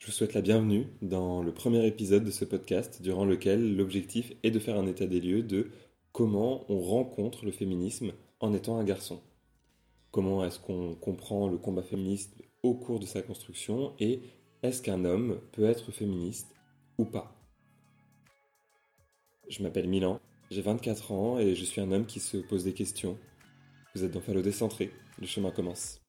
Je vous souhaite la bienvenue dans le premier épisode de ce podcast, durant lequel l'objectif est de faire un état des lieux de comment on rencontre le féminisme en étant un garçon. Comment est-ce qu'on comprend le combat féministe au cours de sa construction et est-ce qu'un homme peut être féministe ou pas? Je m'appelle Milan, j'ai 24 ans et je suis un homme qui se pose des questions. Vous êtes dans Fallo Décentré, le chemin commence.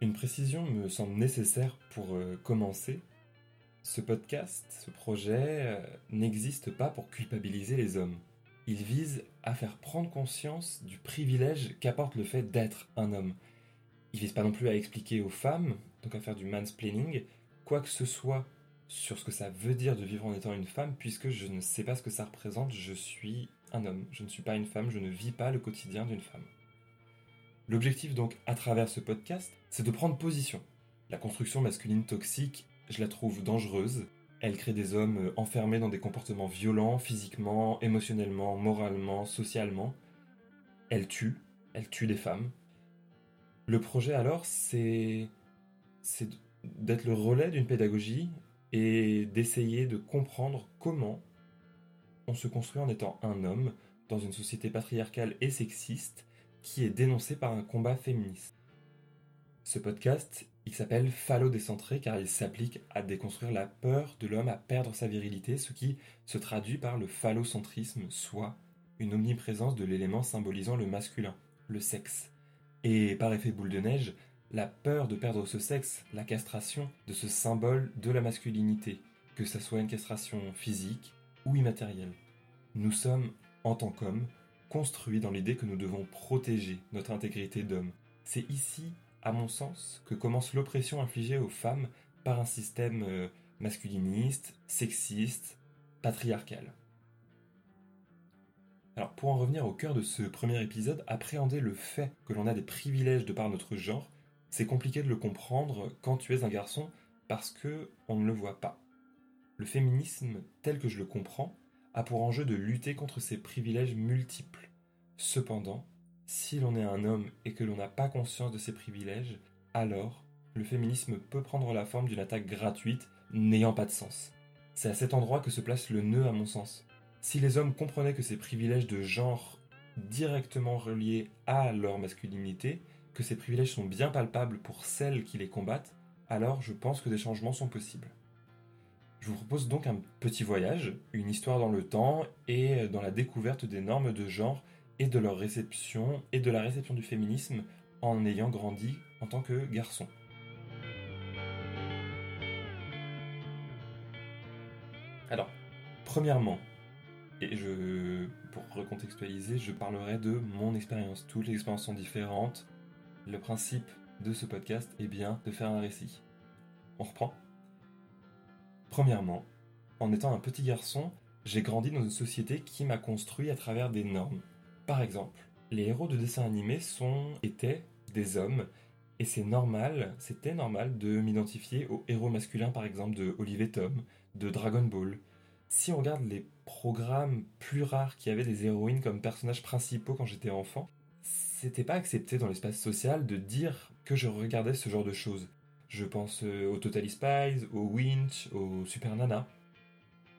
Une précision me semble nécessaire pour euh, commencer. Ce podcast, ce projet, euh, n'existe pas pour culpabiliser les hommes. Il vise à faire prendre conscience du privilège qu'apporte le fait d'être un homme. Il vise pas non plus à expliquer aux femmes, donc à faire du mansplaining, quoi que ce soit sur ce que ça veut dire de vivre en étant une femme, puisque je ne sais pas ce que ça représente, je suis un homme, je ne suis pas une femme, je ne vis pas le quotidien d'une femme. L'objectif donc à travers ce podcast, c'est de prendre position. La construction masculine toxique, je la trouve dangereuse. Elle crée des hommes euh, enfermés dans des comportements violents, physiquement, émotionnellement, moralement, socialement. Elle tue, elle tue des femmes. Le projet alors, c'est c'est d'être le relais d'une pédagogie et d'essayer de comprendre comment on se construit en étant un homme dans une société patriarcale et sexiste qui est dénoncé par un combat féministe. Ce podcast, il s'appelle Phallo-décentré car il s'applique à déconstruire la peur de l'homme à perdre sa virilité, ce qui se traduit par le phallocentrisme, soit une omniprésence de l'élément symbolisant le masculin, le sexe. Et par effet boule de neige, la peur de perdre ce sexe, la castration de ce symbole de la masculinité, que ce soit une castration physique ou immatérielle. Nous sommes, en tant qu'hommes, construit dans l'idée que nous devons protéger notre intégrité d'homme. C'est ici, à mon sens, que commence l'oppression infligée aux femmes par un système euh, masculiniste, sexiste, patriarcal. Alors pour en revenir au cœur de ce premier épisode, appréhender le fait que l'on a des privilèges de par notre genre, c'est compliqué de le comprendre quand tu es un garçon parce que on ne le voit pas. Le féminisme tel que je le comprends a pour enjeu de lutter contre ces privilèges multiples. Cependant, si l'on est un homme et que l'on n'a pas conscience de ces privilèges, alors le féminisme peut prendre la forme d'une attaque gratuite n'ayant pas de sens. C'est à cet endroit que se place le nœud à mon sens. Si les hommes comprenaient que ces privilèges de genre directement reliés à leur masculinité, que ces privilèges sont bien palpables pour celles qui les combattent, alors je pense que des changements sont possibles. Je vous propose donc un petit voyage, une histoire dans le temps et dans la découverte des normes de genre et de leur réception et de la réception du féminisme en ayant grandi en tant que garçon. Alors, premièrement, et je, pour recontextualiser, je parlerai de mon expérience. Toutes les expériences sont différentes. Le principe de ce podcast est bien de faire un récit. On reprend Premièrement, en étant un petit garçon, j'ai grandi dans une société qui m'a construit à travers des normes. Par exemple, les héros de dessins animés sont, étaient des hommes, et c'est normal, c'était normal de m'identifier aux héros masculins par exemple de Olivier Tom, de Dragon Ball. Si on regarde les programmes plus rares qui avaient des héroïnes comme personnages principaux quand j'étais enfant, c'était pas accepté dans l'espace social de dire que je regardais ce genre de choses. Je pense euh, au Totally Spies, au Winch, au Super Nana.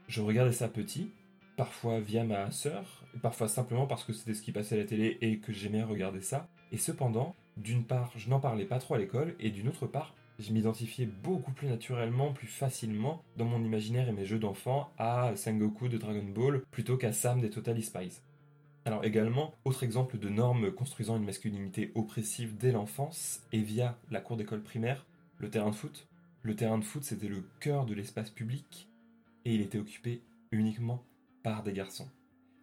Je regardais ça petit, parfois via ma sœur, parfois simplement parce que c'était ce qui passait à la télé et que j'aimais regarder ça. Et cependant, d'une part, je n'en parlais pas trop à l'école, et d'une autre part, je m'identifiais beaucoup plus naturellement, plus facilement dans mon imaginaire et mes jeux d'enfant à Sengoku de Dragon Ball plutôt qu'à Sam des Totally Spies. Alors également, autre exemple de normes construisant une masculinité oppressive dès l'enfance, et via la cour d'école primaire, le terrain de foot. Le terrain de foot, c'était le cœur de l'espace public et il était occupé uniquement par des garçons.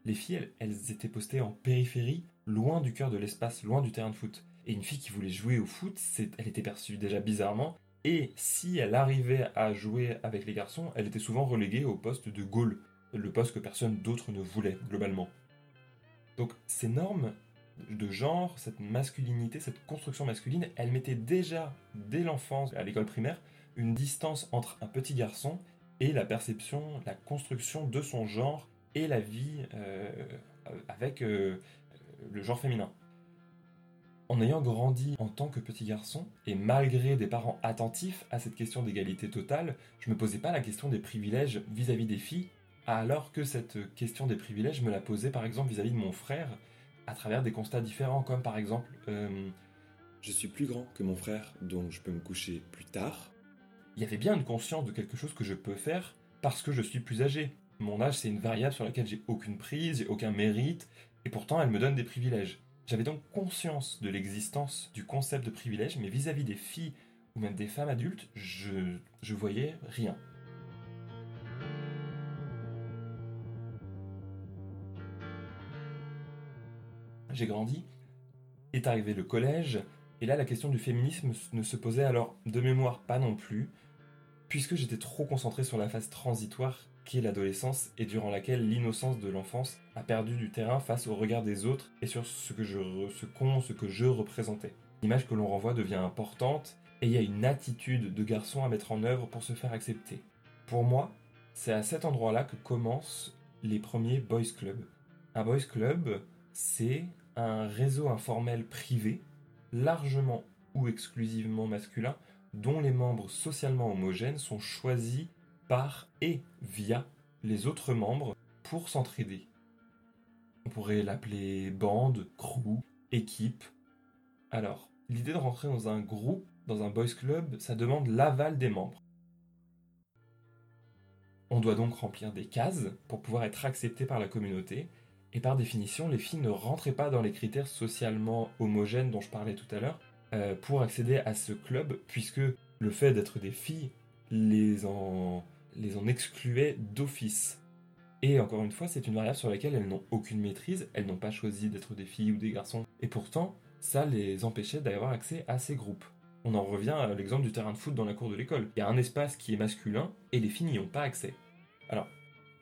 Les filles, elles, étaient postées en périphérie, loin du cœur de l'espace, loin du terrain de foot. Et une fille qui voulait jouer au foot, elle était perçue déjà bizarrement. Et si elle arrivait à jouer avec les garçons, elle était souvent reléguée au poste de goal, le poste que personne d'autre ne voulait, globalement. Donc ces normes de genre, cette masculinité, cette construction masculine, elle mettait déjà, dès l'enfance, à l'école primaire, une distance entre un petit garçon et la perception, la construction de son genre et la vie euh, avec euh, le genre féminin. En ayant grandi en tant que petit garçon, et malgré des parents attentifs à cette question d'égalité totale, je me posais pas la question des privilèges vis-à-vis des filles, alors que cette question des privilèges me la posait par exemple vis-à-vis de mon frère, à travers des constats différents, comme par exemple euh, Je suis plus grand que mon frère, donc je peux me coucher plus tard. Il y avait bien une conscience de quelque chose que je peux faire parce que je suis plus âgé. Mon âge, c'est une variable sur laquelle j'ai aucune prise, j'ai aucun mérite, et pourtant elle me donne des privilèges. J'avais donc conscience de l'existence du concept de privilège, mais vis-à-vis des filles ou même des femmes adultes, je, je voyais rien. J'ai grandi, est arrivé le collège, et là la question du féminisme ne se posait alors de mémoire pas non plus, puisque j'étais trop concentré sur la phase transitoire qui est l'adolescence et durant laquelle l'innocence de l'enfance a perdu du terrain face au regard des autres et sur ce que je, ce ce que je représentais. L'image que l'on renvoie devient importante et il y a une attitude de garçon à mettre en œuvre pour se faire accepter. Pour moi, c'est à cet endroit-là que commencent les premiers boys clubs. Un boys club, c'est un réseau informel privé, largement ou exclusivement masculin, dont les membres socialement homogènes sont choisis par et via les autres membres pour s'entraider. On pourrait l'appeler bande, crew, équipe. Alors, l'idée de rentrer dans un groupe, dans un boys club, ça demande l'aval des membres. On doit donc remplir des cases pour pouvoir être accepté par la communauté, et par définition, les filles ne rentraient pas dans les critères socialement homogènes dont je parlais tout à l'heure euh, pour accéder à ce club, puisque le fait d'être des filles les en les en excluait d'office. Et encore une fois, c'est une variable sur laquelle elles n'ont aucune maîtrise, elles n'ont pas choisi d'être des filles ou des garçons, et pourtant, ça les empêchait d'avoir accès à ces groupes. On en revient à l'exemple du terrain de foot dans la cour de l'école. Il y a un espace qui est masculin, et les filles n'y ont pas accès. Alors,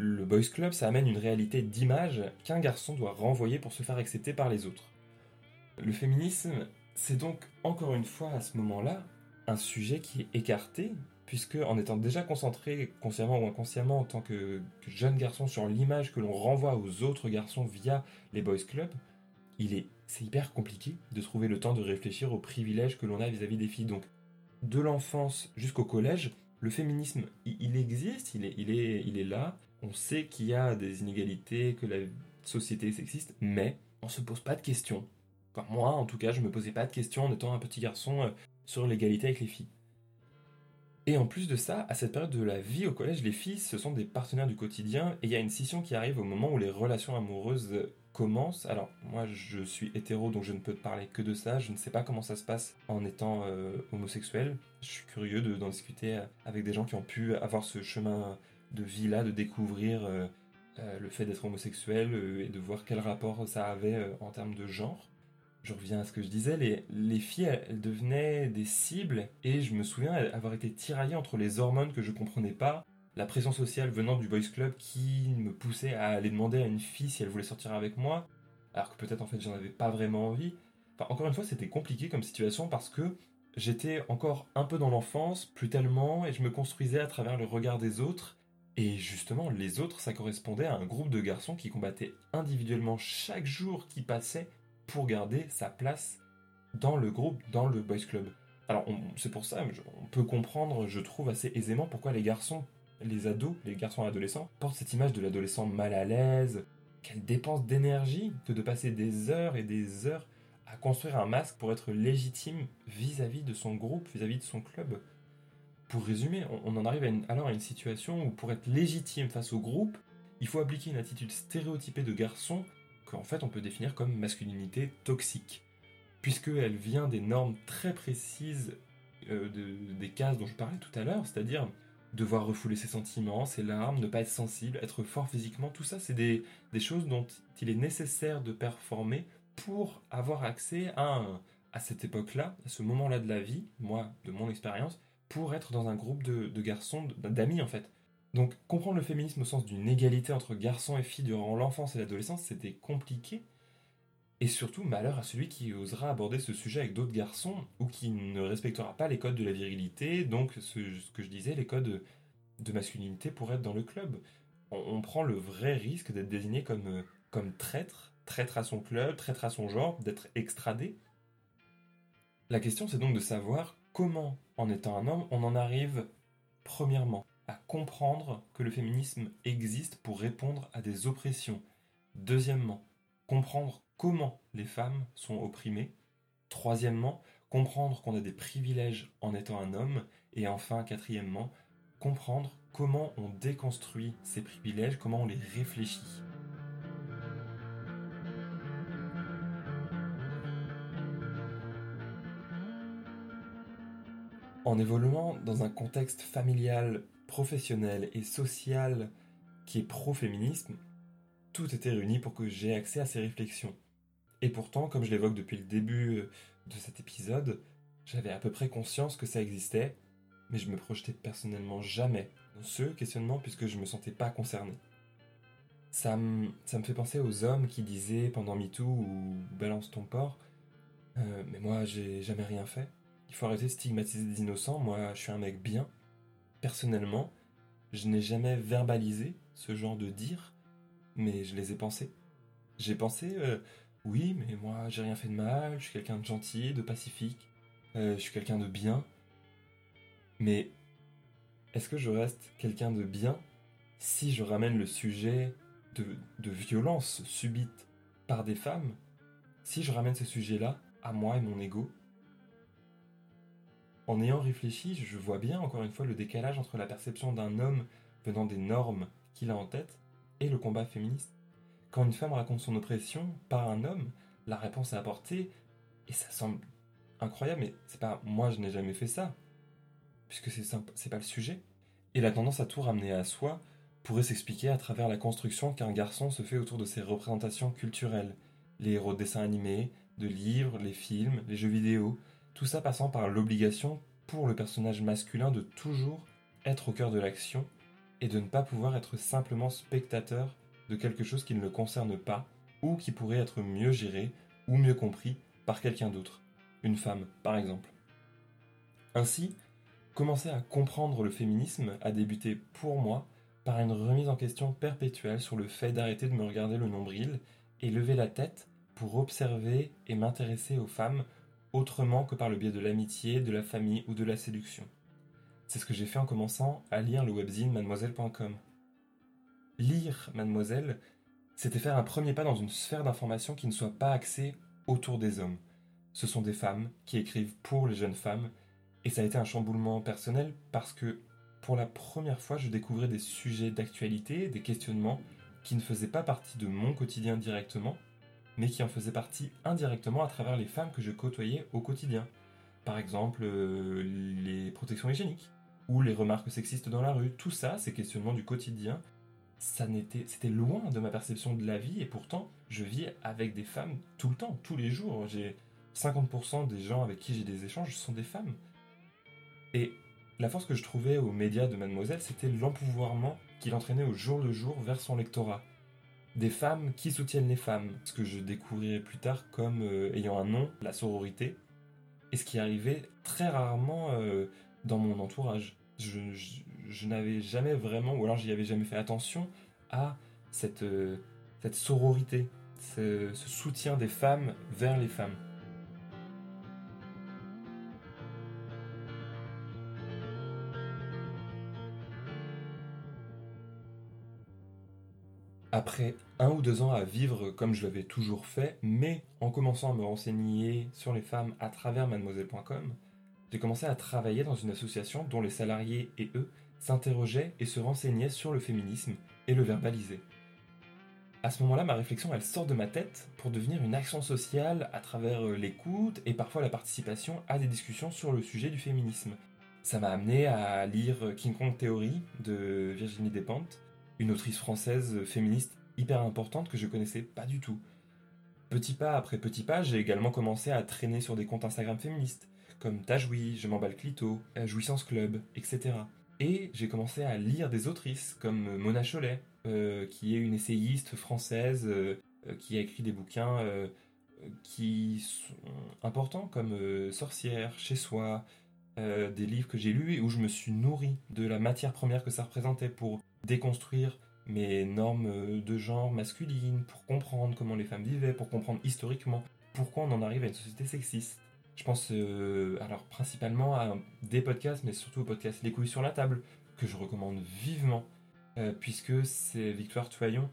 le Boys Club, ça amène une réalité d'image qu'un garçon doit renvoyer pour se faire accepter par les autres. Le féminisme, c'est donc encore une fois à ce moment-là un sujet qui est écarté puisque en étant déjà concentré, consciemment ou inconsciemment, en tant que, jeune garçon, sur l'image que l'on renvoie aux autres garçons via les boys clubs, il est, c'est hyper compliqué de trouver le temps de réfléchir aux privilèges que l'on a vis-à-vis des filles. Donc, de l'enfance jusqu'au collège, le féminisme, il, existe, il est, il, est, il est là. On sait qu'il y a des inégalités, que la société est sexiste, mais on se pose pas de questions. Moi, en tout cas, je me posais pas de questions en étant un petit garçon euh, sur l'égalité avec les filles. Et en plus de ça, à cette période de la vie au collège, les filles, ce sont des partenaires du quotidien, et il y a une scission qui arrive au moment où les relations amoureuses commencent. Alors, moi, je suis hétéro, donc je ne peux te parler que de ça. Je ne sais pas comment ça se passe en étant euh, homosexuel. Je suis curieux d'en discuter euh, avec des gens qui ont pu avoir ce chemin de vie-là, de découvrir euh, le fait d'être homosexuel et de voir quel rapport ça avait en termes de genre je reviens à ce que je disais, les, les filles, elles, devenaient des cibles, et je me souviens avoir été tiraillé entre les hormones que je comprenais pas, la pression sociale venant du boys club qui me poussait à aller demander à une fille si elle voulait sortir avec moi, alors que peut-être en fait j'en avais pas vraiment envie. Enfin, encore une fois, c'était compliqué comme situation parce que j'étais encore un peu dans l'enfance, plus tellement, et je me construisais à travers le regard des autres. Et justement, les autres, ça correspondait à un groupe de garçons qui combattaient individuellement chaque jour qui passait pour garder sa place dans le groupe, dans le boys club. Alors c'est pour ça, on peut comprendre, je trouve assez aisément pourquoi les garçons, les ados, les garçons adolescents portent cette image de l'adolescent mal à l'aise, quelle dépense d'énergie que de passer des heures et des heures à construire un masque pour être légitime vis-à-vis de son groupe, vis-à-vis de son club. Pour résumer, on, en arrive alors à une situation où pour être légitime face au groupe, il faut appliquer une attitude stéréotypée de garçon qu'en fait on peut définir comme masculinité toxique, puisqu'elle vient des normes très précises euh, des cases dont je parlais tout à l'heure, c'est-à-dire devoir refouler ses sentiments, ses larmes, ne pas être sensible, être fort physiquement, tout ça c'est des, choses dont il est nécessaire de performer pour avoir accès à, à cette époque-là, à ce moment-là de la vie, moi, de mon expérience, pour être dans un groupe de, garçons, d'amis en fait. Donc comprendre le féminisme au sens d'une égalité entre garçons et filles durant l'enfance et l'adolescence, c'était compliqué, Et surtout, malheur à celui qui osera aborder ce sujet avec d'autres garçons ou qui ne respectera pas les codes de la virilité, donc ce, que je disais, les codes de masculinité pour être dans le club. On, prend le vrai risque d'être désigné comme, comme traître, traître à son club, traître à son genre, d'être extradé. La question c'est donc de savoir comment, en étant un homme, on en arrive, premièrement, à comprendre que le féminisme existe pour répondre à des oppressions. Deuxièmement, comprendre comment les femmes sont opprimées. Troisièmement, comprendre qu'on a des privilèges en étant un homme. Et enfin, quatrièmement, comprendre comment on déconstruit ces privilèges, comment on les réfléchit. En évoluant dans un contexte familial, professionnel et social qui est pro-féminisme, tout était réuni pour que j'ai accès à ces réflexions. Et pourtant, comme je l'évoque depuis le début euh, de cet épisode, j'avais à peu près conscience que ça existait, mais je me projetais personnellement jamais dans ce questionnement puisque je me sentais pas concerné. Ça me, ça me fait penser aux hommes qui disaient pendant MeToo ou Balance ton porc, euh, mais moi j'ai jamais rien fait. Il faut arrêter de stigmatiser des innocents, moi je suis un mec bien. Personnellement, je n'ai jamais verbalisé ce genre de dire, mais je les ai pensés. J'ai pensé, euh, oui, mais moi j'ai rien fait de mal, je suis quelqu'un de gentil, de pacifique, euh, je suis quelqu'un de bien. Mais est-ce que je reste quelqu'un de bien si je ramène le sujet de, de violence subite par des femmes? Si je ramène ce sujet-là à moi et mon ego? En ayant réfléchi, je vois bien encore une fois le décalage entre la perception d'un homme venant des normes qu'il a en tête et le combat féministe. Quand une femme raconte son oppression par un homme, la réponse est apportée, et ça semble incroyable, mais c'est pas moi je n'ai jamais fait ça, puisque c'est c'est pas le sujet. Et la tendance à tout ramener à soi pourrait s'expliquer à travers la construction qu'un garçon se fait autour de ses représentations culturelles, les héros de dessins animés, de livres, les films, les jeux vidéo, tout ça passant par l'obligation pour le personnage masculin de toujours être au cœur de l'action et de ne pas pouvoir être simplement spectateur de quelque chose qui ne le concerne pas ou qui pourrait être mieux géré ou mieux compris par quelqu'un d'autre, une femme par exemple. Ainsi, commencer à comprendre le féminisme a débuté pour moi par une remise en question perpétuelle sur le fait d'arrêter de me regarder le nombril et lever la tête pour observer et m'intéresser aux femmes autrement que par le biais de l'amitié, de la famille ou de la séduction. C'est ce que j'ai fait en commençant à lire le webzine mademoiselle.com lire Mademoiselle, c'était faire un premier pas dans une sphère d'information qui ne soit pas axée autour des hommes. Ce sont des femmes qui écrivent pour les jeunes femmes, et ça a été un chamboulement personnel parce que pour la première fois, je découvrais des sujets d'actualité, des questionnements qui ne faisaient pas partie de mon quotidien directement, mais qui en faisaient partie indirectement à travers les femmes que je côtoyais au quotidien. Par exemple, euh, les protections hygiéniques, ou les remarques sexistes dans la rue, tout ça, ces questionnements du quotidien c'était loin de ma perception de la vie et pourtant je vis avec des femmes tout le temps, tous les jours. J'ai 50% des gens avec qui j'ai des échanges sont des femmes. Et la force que je trouvais aux médias de Mademoiselle, c'était l'empouvoirment qu'il entraînait au jour le jour vers son lectorat. Des femmes qui soutiennent les femmes, ce que je découvrirai plus tard comme euh, ayant un nom, la sororité, et ce qui arrivait très rarement euh, dans mon entourage je, n'avais jamais vraiment, ou alors j'y avais jamais fait attention à cette, euh, cette sororité, ce, ce soutien des femmes vers les femmes. Après un ou deux ans à vivre comme je l'avais toujours fait, mais en commençant à me renseigner sur les femmes à travers mademoiselle.com, j'ai commencé à travailler dans une association dont les salariés et eux s'interrogeaient et se renseignaient sur le féminisme et le verbalisaient. À ce moment-là, ma réflexion, elle sort de ma tête pour devenir une action sociale à travers euh, l'écoute et parfois la participation à des discussions sur le sujet du féminisme. Ça m'a amené à lire King Kong Theory de Virginie Despentes, une autrice française féministe hyper importante que je connaissais pas du tout. Petit pas après petit pas, j'ai également commencé à traîner sur des comptes Instagram féministes, comme T'as joui, Je m'emballe clito, euh, Jouissance Club, etc. Et j'ai commencé à lire des autrices comme euh, Mona Cholet, euh, qui est une essayiste française qui a écrit des bouquins qui sont importants comme euh, Sorcière, Chez soi, euh, des livres que j'ai lus et où je me suis nourri de la matière première que ça représentait pour déconstruire mes normes euh, de genre masculines, pour comprendre comment les femmes vivaient, pour comprendre historiquement pourquoi on en arrive à une société sexiste. Je pense alors principalement à des podcasts, mais surtout au podcast Les couilles sur la table, que je recommande vivement, puisque c'est Victoire Toyon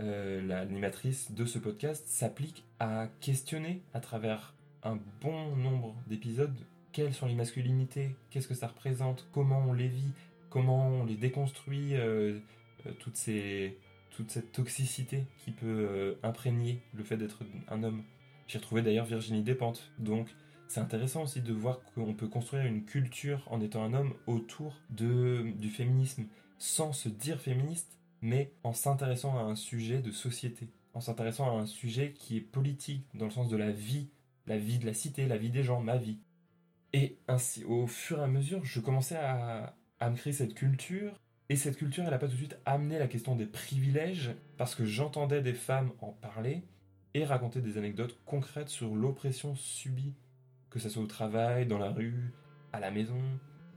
euh, l'animatrice de ce podcast, s'applique à questionner à travers un bon nombre d'épisodes quelles sont les masculinités, qu'est-ce que ça représente, comment on les vit, comment on les déconstruit, euh, euh, toute cette toxicité qui peut imprégner le fait d'être un homme. J'ai retrouvé d'ailleurs Virginie Despentes, donc c'est intéressant aussi de voir qu'on peut construire une culture en étant un homme autour du féminisme sans se dire féministe, mais en s'intéressant à un sujet de société, en s'intéressant à un sujet qui est politique, dans le sens de la vie, la vie de la cité, la vie des gens, ma vie. Et ainsi, au fur et à mesure, je commençais à, me créer cette culture, et cette culture, elle n'a pas tout de suite amené la question des privilèges, parce que j'entendais des femmes en parler et raconter des anecdotes concrètes sur l'oppression subie, que ce soit au travail, dans la rue, à la maison,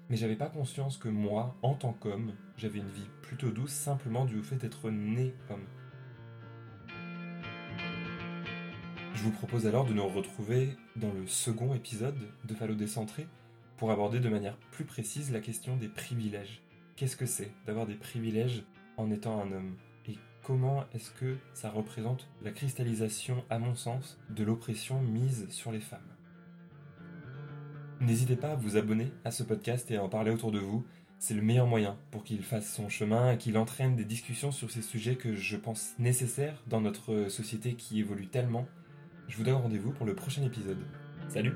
mais j'avais pas conscience que moi, en tant qu'homme, j'avais une vie plutôt douce simplement dû au fait d'être né homme. Je vous propose alors de nous retrouver dans le second épisode de Fallo décentré pour aborder de manière plus précise la question des privilèges. Qu'est-ce que c'est d'avoir des privilèges en étant un homme? Et comment est-ce que ça représente la cristallisation, à mon sens, de l'oppression mise sur les femmes? N'hésitez pas à vous abonner à ce podcast et à en parler autour de vous. C'est le meilleur moyen pour qu'il fasse son chemin et qu'il entraîne des discussions sur ces sujets que je pense nécessaires dans notre société qui évolue tellement. Je vous donne rendez-vous pour le prochain épisode. Salut